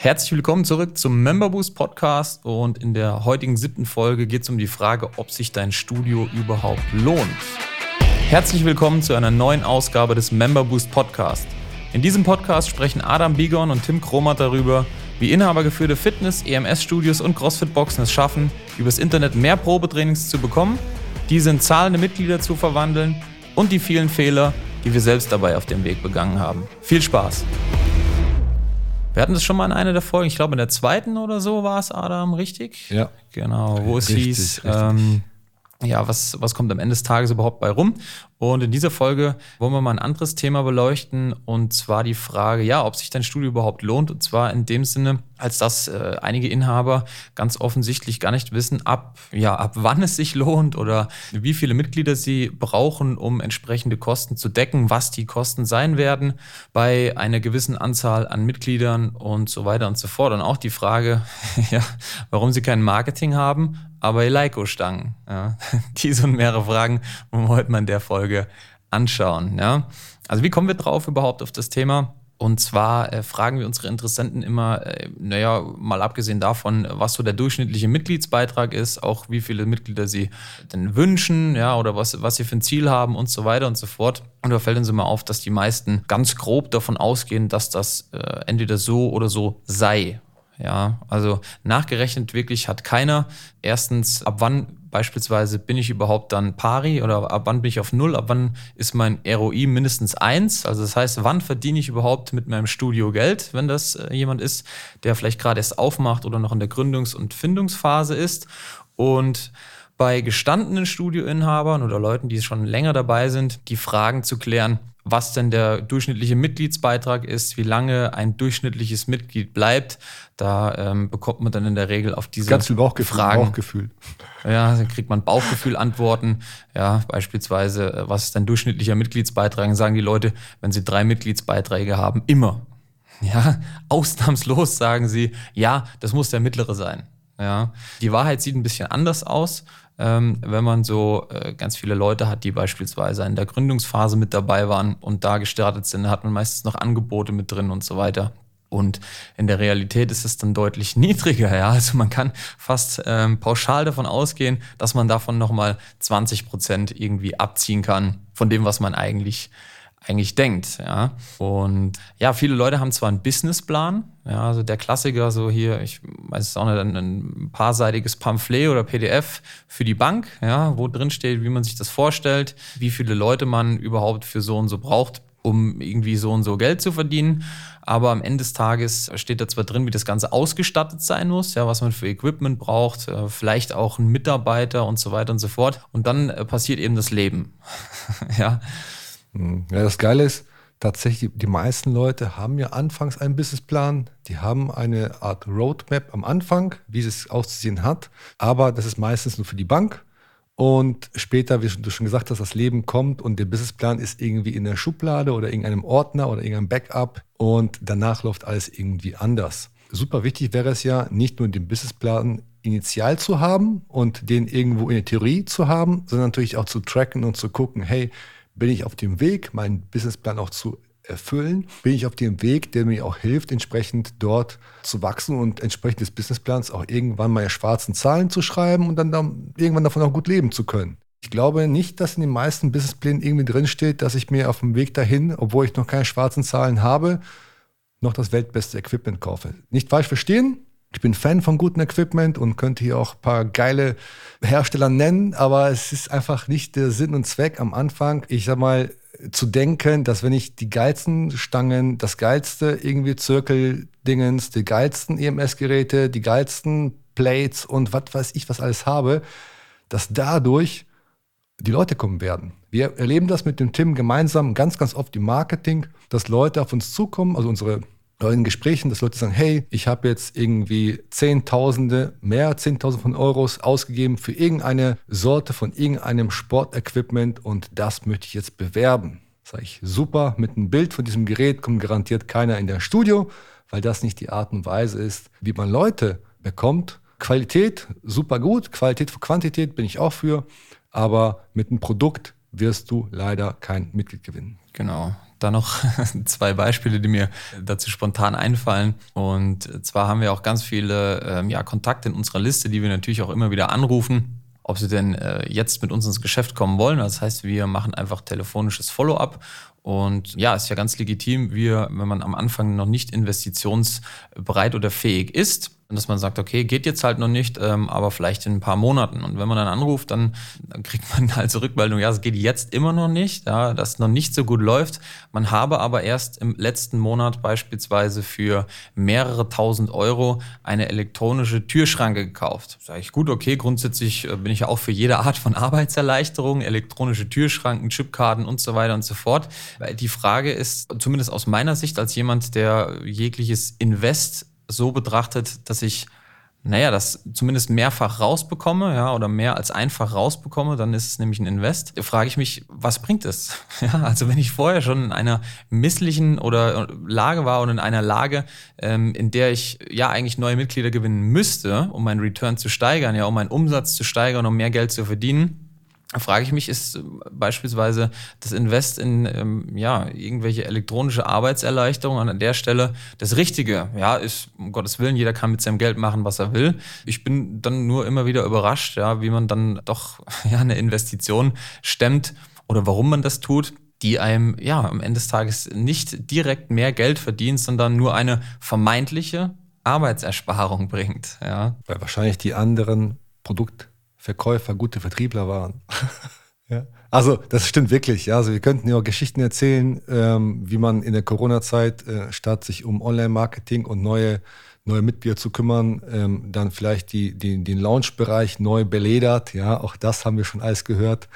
Herzlich willkommen zurück zum Member Boost Podcast und in der heutigen siebten Folge geht es um die Frage, ob sich dein Studio überhaupt lohnt. Herzlich willkommen zu einer neuen Ausgabe des Member Boost Podcast. In diesem Podcast sprechen Adam Bigon und Tim Kromat darüber, wie inhabergeführte Fitness-, EMS-Studios und CrossFit-Boxen es schaffen, übers Internet mehr Probetrainings zu bekommen, diese in zahlende Mitglieder zu verwandeln und die vielen Fehler, die wir selbst dabei auf dem Weg begangen haben. Viel Spaß! Wir hatten das schon mal in einer der Folgen, ich glaube in der zweiten oder so war es, Adam, richtig? Ja. Genau, wo es richtig, hieß, richtig. Ähm, ja, was, was kommt am Ende des Tages überhaupt bei rum? Und in dieser Folge wollen wir mal ein anderes Thema beleuchten und zwar die Frage, ja, ob sich dein Studio überhaupt lohnt. Und zwar in dem Sinne, als dass äh, einige Inhaber ganz offensichtlich gar nicht wissen, ab, ja, ab wann es sich lohnt oder wie viele Mitglieder sie brauchen, um entsprechende Kosten zu decken, was die Kosten sein werden bei einer gewissen Anzahl an Mitgliedern und so weiter und so fort. Und auch die Frage, ja, warum sie kein Marketing haben, aber Eleiko-Stangen. Ja. Diese und mehrere Fragen wollen wir heute mal in der Folge anschauen. Ja. Also wie kommen wir drauf überhaupt auf das Thema? Und zwar äh, fragen wir unsere Interessenten immer, äh, naja, mal abgesehen davon, was so der durchschnittliche Mitgliedsbeitrag ist, auch wie viele Mitglieder sie denn wünschen, ja, oder was, was sie für ein Ziel haben und so weiter und so fort. Und da fällt uns immer auf, dass die meisten ganz grob davon ausgehen, dass das äh, entweder so oder so sei. Ja, also nachgerechnet wirklich hat keiner. Erstens, ab wann beispielsweise bin ich überhaupt dann pari oder ab wann bin ich auf Null, ab wann ist mein ROI mindestens eins? Also das heißt, wann verdiene ich überhaupt mit meinem Studio Geld, wenn das äh, jemand ist, der vielleicht gerade erst aufmacht oder noch in der Gründungs- und Findungsphase ist. Und bei gestandenen Studioinhabern oder Leuten, die schon länger dabei sind, die Fragen zu klären, was denn der durchschnittliche Mitgliedsbeitrag ist, wie lange ein durchschnittliches Mitglied bleibt. Da ähm, bekommt man dann in der Regel auf diese Ganz viel Bauchgefühl, Fragen. Bauchgefühl. Ja, dann kriegt man Bauchgefühl-Antworten. Ja, beispielsweise, äh, was ist dein durchschnittlicher Mitgliedsbeitrag? Dann sagen die Leute, wenn sie drei Mitgliedsbeiträge haben, immer. Ja, ausnahmslos sagen sie, ja, das muss der mittlere sein. Ja, die Wahrheit sieht ein bisschen anders aus ähm, wenn man so äh, ganz viele Leute hat, die beispielsweise in der Gründungsphase mit dabei waren und da gestartet sind, hat man meistens noch Angebote mit drin und so weiter. Und in der Realität ist es dann deutlich niedriger. Ja? Also man kann fast ähm, pauschal davon ausgehen, dass man davon nochmal 20 Prozent irgendwie abziehen kann von dem, was man eigentlich eigentlich denkt. Ja. Und ja, viele Leute haben zwar einen Businessplan, ja, also der Klassiker, so hier, ich weiß es auch nicht, ein, ein paarseitiges Pamphlet oder PDF für die Bank, ja, wo drin steht, wie man sich das vorstellt, wie viele Leute man überhaupt für so und so braucht, um irgendwie so und so Geld zu verdienen. Aber am Ende des Tages steht da zwar drin, wie das Ganze ausgestattet sein muss, ja, was man für Equipment braucht, äh, vielleicht auch ein Mitarbeiter und so weiter und so fort. Und dann äh, passiert eben das Leben. ja. Hm. Ja, das Geile ist, tatsächlich, die meisten Leute haben ja anfangs einen Businessplan, die haben eine Art Roadmap am Anfang, wie es auszusehen hat, aber das ist meistens nur für die Bank. Und später, wie du schon gesagt hast, das Leben kommt und der Businessplan ist irgendwie in der Schublade oder irgendeinem Ordner oder irgendeinem Backup und danach läuft alles irgendwie anders. Super wichtig wäre es ja, nicht nur den Businessplan initial zu haben und den irgendwo in der Theorie zu haben, sondern natürlich auch zu tracken und zu gucken, hey, bin ich auf dem Weg, meinen Businessplan auch zu erfüllen? Bin ich auf dem Weg, der mir auch hilft, entsprechend dort zu wachsen und entsprechend des Businessplans auch irgendwann meine schwarzen Zahlen zu schreiben und dann, dann irgendwann davon auch gut leben zu können? Ich glaube nicht, dass in den meisten Businessplänen irgendwie drinsteht, dass ich mir auf dem Weg dahin, obwohl ich noch keine schwarzen Zahlen habe, noch das weltbeste Equipment kaufe. Nicht falsch verstehen, ich bin Fan von gutem Equipment und könnte hier auch ein paar geile Hersteller nennen, aber es ist einfach nicht der Sinn und Zweck am Anfang, ich sag mal, zu denken, dass wenn ich die geilsten Stangen, das geilste irgendwie Zirkeldingens, die geilsten EMS-Geräte, die geilsten Plates und was weiß ich, was alles habe, dass dadurch die Leute kommen werden. Wir erleben das mit dem Tim gemeinsam ganz, ganz oft im Marketing, dass Leute auf uns zukommen, also unsere in Gesprächen, dass Leute sagen, hey, ich habe jetzt irgendwie Zehntausende, mehr Zehntausende von Euros ausgegeben für irgendeine Sorte von irgendeinem Sportequipment und das möchte ich jetzt bewerben. Sage ich, super, mit einem Bild von diesem Gerät kommt garantiert keiner in der Studio, weil das nicht die Art und Weise ist, wie man Leute bekommt. Qualität, super gut, Qualität für Quantität bin ich auch für, aber mit einem Produkt wirst du leider kein Mitglied gewinnen. Genau. Da noch zwei Beispiele, die mir dazu spontan einfallen. Und zwar haben wir auch ganz viele ähm, ja, Kontakte in unserer Liste, die wir natürlich auch immer wieder anrufen ob sie denn äh, jetzt mit uns ins Geschäft kommen wollen. Das heißt, wir machen einfach telefonisches Follow-up und ja, ist ja ganz legitim, wir, wenn man am Anfang noch nicht investitionsbereit oder fähig ist, dass man sagt, okay, geht jetzt halt noch nicht, ähm, aber vielleicht in ein paar Monaten. Und wenn man dann anruft, dann, dann kriegt man halt so Rückmeldung, ja, es geht jetzt immer noch nicht, ja, das noch nicht so gut läuft. Man habe aber erst im letzten Monat beispielsweise für mehrere tausend Euro eine elektronische Türschranke gekauft. Sage ich, gut, okay, grundsätzlich äh, bin ich ja auch für jede Art von Arbeitserleichterung, elektronische Türschranken, Chipkarten und so weiter und so fort. Die Frage ist, zumindest aus meiner Sicht als jemand, der jegliches Invest so betrachtet, dass ich, naja, das zumindest mehrfach rausbekomme, ja, oder mehr als einfach rausbekomme, dann ist es nämlich ein Invest. Da frage ich mich, was bringt es? Ja, also wenn ich vorher schon in einer misslichen oder Lage war und in einer Lage, ähm, in der ich ja eigentlich neue Mitglieder gewinnen müsste, um meinen Return zu steigern, ja, um meinen Umsatz zu steigern, um mehr Geld zu verdienen, frage ich mich, ist beispielsweise das Invest in ähm, ja, irgendwelche elektronische Arbeitserleichterung an der Stelle das Richtige? Ja, ist, um Gottes Willen, jeder kann mit seinem Geld machen, was er will. Ich bin dann nur immer wieder überrascht, ja, wie man dann doch ja, eine Investition stemmt oder warum man das tut die einem ja am Ende des Tages nicht direkt mehr Geld verdient, sondern nur eine vermeintliche Arbeitsersparung bringt. Ja. Weil wahrscheinlich die anderen Produkt Verkäufer gute Vertriebler waren. ja. Also das stimmt wirklich. Ja. Also wir könnten ja auch Geschichten erzählen, ähm, wie man in der Corona-Zeit, äh, statt sich um Online-Marketing und neue, neue Mitglieder zu kümmern, ähm, dann vielleicht die, die, den Launch-Bereich neu beledert. Ja, auch das haben wir schon alles gehört,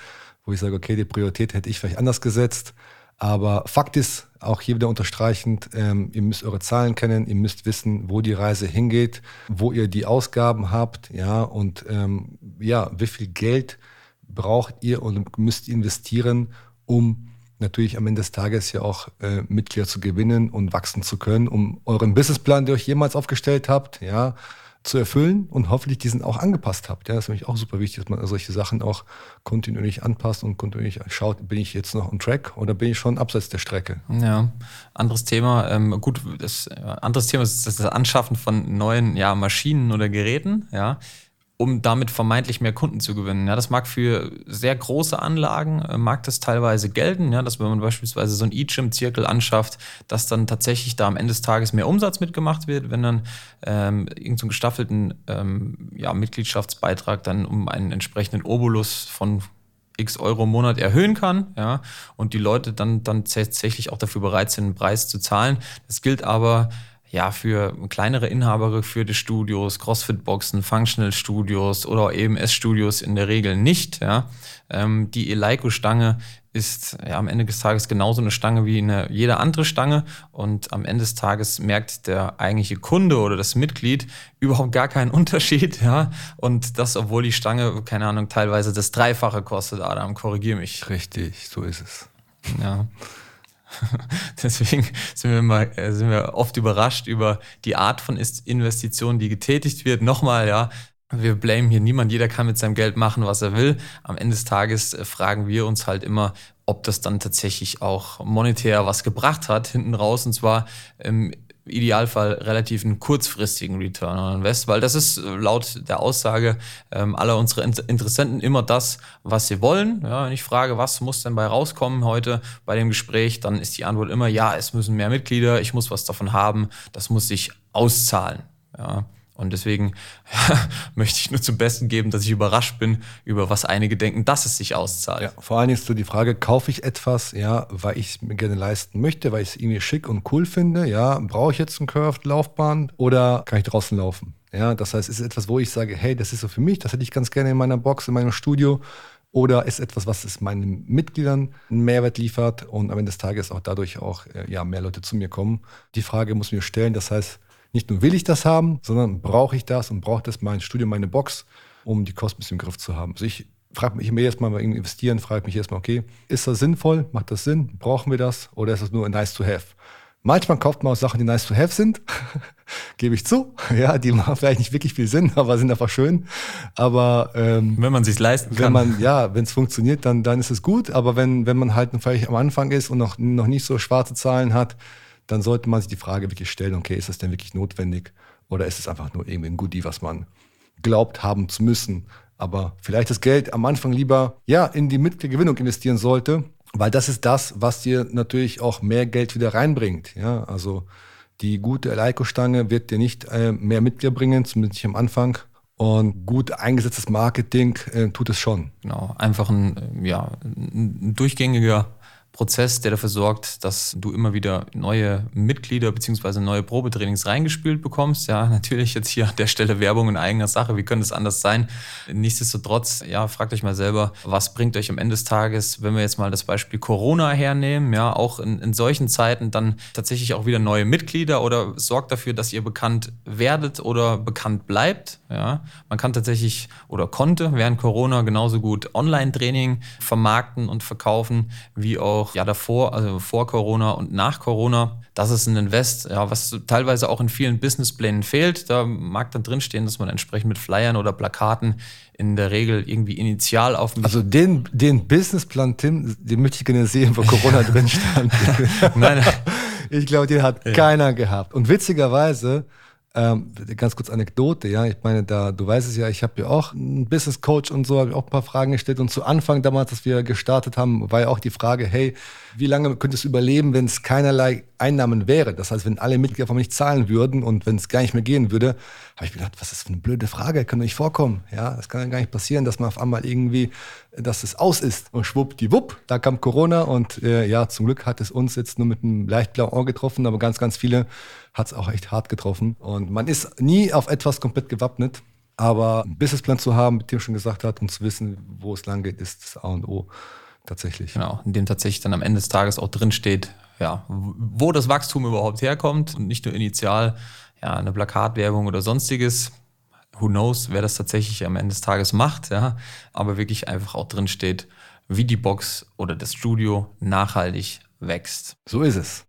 wo ich sage, okay, die Priorität hätte ich vielleicht anders gesetzt. Aber Fakt ist, auch hier wieder unterstreichend, ähm, ihr müsst eure Zahlen kennen, ihr müsst wissen, wo die Reise hingeht, wo ihr die Ausgaben habt, ja, und ähm, ja, wie viel Geld braucht ihr und müsst investieren, um natürlich am Ende des Tages ja auch äh, Mitglieder zu gewinnen und wachsen zu können, um euren Businessplan, den ihr euch jemals aufgestellt habt, ja, zu erfüllen und hoffentlich diesen auch angepasst habt. Ja, das ist nämlich auch super wichtig, dass man solche Sachen auch kontinuierlich anpasst und kontinuierlich schaut, bin ich jetzt noch on track oder bin ich schon abseits der Strecke? Ja, anderes Thema. Ähm, gut, das äh, anderes Thema ist das Anschaffen von neuen ja, Maschinen oder Geräten. Ja, um damit vermeintlich mehr Kunden zu gewinnen. Ja, das mag für sehr große Anlagen, äh, mag das teilweise gelten, ja, dass wenn man beispielsweise so ein E-Gym-Zirkel anschafft, dass dann tatsächlich da am Ende des Tages mehr Umsatz mitgemacht wird, wenn dann ähm, irgendeinen so gestaffelten ähm, ja, Mitgliedschaftsbeitrag dann um einen entsprechenden Obolus von x Euro im Monat erhöhen kann, ja, und die Leute dann, dann tatsächlich auch dafür bereit sind, einen Preis zu zahlen. Das gilt aber ja, für kleinere Inhaber geführte Studios, Crossfit-Boxen, Functional-Studios oder EMS-Studios in der Regel nicht. Ja. Ähm, die Eleiko-Stange ist ja, am Ende des Tages genauso eine Stange wie eine, jede andere Stange und am Ende des Tages merkt der eigentliche Kunde oder das Mitglied überhaupt gar keinen Unterschied, ja. Und das, obwohl die Stange, keine Ahnung, teilweise das Dreifache kostet, Adam, korrigiere mich. Richtig, so ist es. Ja. Deswegen sind wir, immer, äh, sind wir oft überrascht über die Art von Investitionen, die getätigt wird. Nochmal, ja, wir blamen hier niemand, jeder kann mit seinem Geld machen, was er will. Am Ende des Tages äh, fragen wir uns halt immer, ob das dann tatsächlich auch monetär was gebracht hat hinten raus. Und zwar ähm, Idealfall relativ einen kurzfristigen Return on Invest, weil das ist äh, laut der Aussage ähm, aller unserer Interessenten immer das, was sie wollen. Ja, wenn ich frage, was muss denn bei rauskommen heute bei dem Gespräch, dann ist die Antwort immer, ja, es müssen mehr Mitglieder, ich muss was davon haben, das muss sich auszahlen. Ja. Und deswegen möchte ich nur zum Besten geben, dass ich überrascht bin, über was einige denken, dass es sich auszahlt. Ja, vor allem ist so die Frage, kaufe ich etwas, ja, weil ich es mir gerne leisten möchte, weil ich es irgendwie schick und cool finde, ja, brauche ich jetzt eine Curved-Laufbahn oder kann ich draußen laufen? Ja, das heißt, ist es etwas, wo ich sage, hey, das ist so für mich, das hätte ich ganz gerne in meiner Box, in meinem Studio oder ist etwas, was es meinen Mitgliedern einen Mehrwert liefert und am Ende des Tages auch dadurch auch äh, ja, mehr Leute zu mir kommen. Die Frage muss ich mir stellen, das heißt, nicht nur will ich das haben, sondern brauche ich das und braucht das mein Studio, meine Box, um die Kosten im Griff zu haben. Also ich frage mich immer erstmal bei investieren, frage mich erstmal, okay, ist das sinnvoll? Macht das Sinn? Brauchen wir das? Oder ist das nur nice to have? Manchmal kauft man auch Sachen, die nice to have sind, gebe ich zu. Ja, die machen vielleicht nicht wirklich viel Sinn, aber sind einfach schön. Aber ähm, wenn man sich leisten kann, wenn man ja, wenn es funktioniert, dann dann ist es gut. Aber wenn wenn man halt vielleicht am Anfang ist und noch noch nicht so schwarze Zahlen hat, dann sollte man sich die Frage wirklich stellen: Okay, ist das denn wirklich notwendig oder ist es einfach nur irgendwie ein Goodie, was man glaubt haben zu müssen? Aber vielleicht das Geld am Anfang lieber ja in die Mitgliedergewinnung investieren sollte weil das ist das, was dir natürlich auch mehr Geld wieder reinbringt. Ja, also die gute Eleiko-Stange wird dir nicht äh, mehr Mitglieder bringen, zumindest nicht am Anfang. Und gut eingesetztes Marketing äh, tut es schon. Genau, einfach ein, ja, ein durchgängiger Prozess, der dafür sorgt, dass du immer wieder neue Mitglieder bzw. neue Probetrainings reingespült bekommst. Ja, natürlich jetzt hier an der Stelle Werbung in eigener Sache. Wie könnte es anders sein? Nichtsdestotrotz, ja, fragt euch mal selber, was bringt euch am Ende des Tages, wenn wir jetzt mal das Beispiel Corona hernehmen, ja, auch in, in solchen Zeiten dann tatsächlich auch wieder neue Mitglieder oder sorgt dafür, dass ihr bekannt werdet oder bekannt bleibt. Ja, man kann tatsächlich oder konnte während Corona genauso gut Online-Training vermarkten und verkaufen, wie auch ja davor, also vor Corona und nach Corona. Das ist ein Invest, ja, was teilweise auch in vielen Businessplänen fehlt. Da mag dann drinstehen, dass man entsprechend mit Flyern oder Plakaten in der Regel irgendwie initial auf mich. Also den, den Businessplan, Tim, den möchte ich gerne sehen, wo Corona drin stand. nein, ich glaube, den hat ja. keiner gehabt. Und witzigerweise, ähm, ganz kurz Anekdote, ja. Ich meine, da, du weißt es ja, ich habe ja auch einen Business Coach und so, habe ich auch ein paar Fragen gestellt. Und zu Anfang damals, als wir gestartet haben, war ja auch die Frage, hey, wie lange könntest du überleben, wenn es keinerlei Einnahmen wäre? Das heißt, wenn alle Mitglieder nicht zahlen würden und wenn es gar nicht mehr gehen würde, habe ich mir gedacht, was ist das für eine blöde Frage? Kann doch nicht vorkommen. Ja, das kann ja gar nicht passieren, dass man auf einmal irgendwie, dass es aus ist. Und schwuppdiwupp, da kam Corona und äh, ja, zum Glück hat es uns jetzt nur mit einem leicht blauen Ohr getroffen, aber ganz, ganz viele hat es auch echt hart getroffen. Und man ist nie auf etwas komplett gewappnet. Aber einen Businessplan zu haben, mit dem schon gesagt hat, und zu wissen, wo es lang geht, ist das A und O tatsächlich. Genau, in dem tatsächlich dann am Ende des Tages auch drinsteht, ja, wo das Wachstum überhaupt herkommt und nicht nur initial ja, eine Plakatwerbung oder sonstiges. Who knows, wer das tatsächlich am Ende des Tages macht, ja, aber wirklich einfach auch drinsteht, wie die Box oder das Studio nachhaltig wächst. So ist es.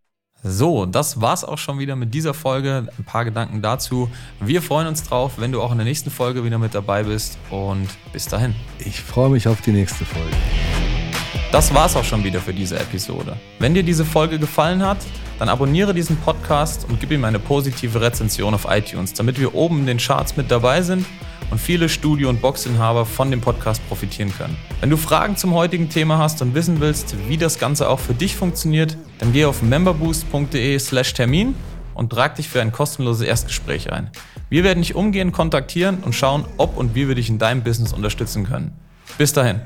So, das war's auch schon wieder mit dieser Folge. Ein paar Gedanken dazu. Wir freuen uns drauf, wenn du auch in der nächsten Folge wieder mit dabei bist. Und bis dahin. Ich freue mich auf die nächste Folge. Das war's auch schon wieder für diese Episode. Wenn dir diese Folge gefallen hat, dann abonniere diesen Podcast und gib ihm eine positive Rezension auf iTunes, damit wir oben in den Charts mit dabei sind und viele Studio- und Boxinhaber von dem Podcast profitieren können. Wenn du Fragen zum heutigen Thema hast und wissen willst, wie das Ganze auch für dich funktioniert, dann geh auf memberboost.de/termin und trag dich für ein kostenloses Erstgespräch ein. Wir werden dich umgehend kontaktieren und schauen, ob und wie wir dich in deinem Business unterstützen können. Bis dahin.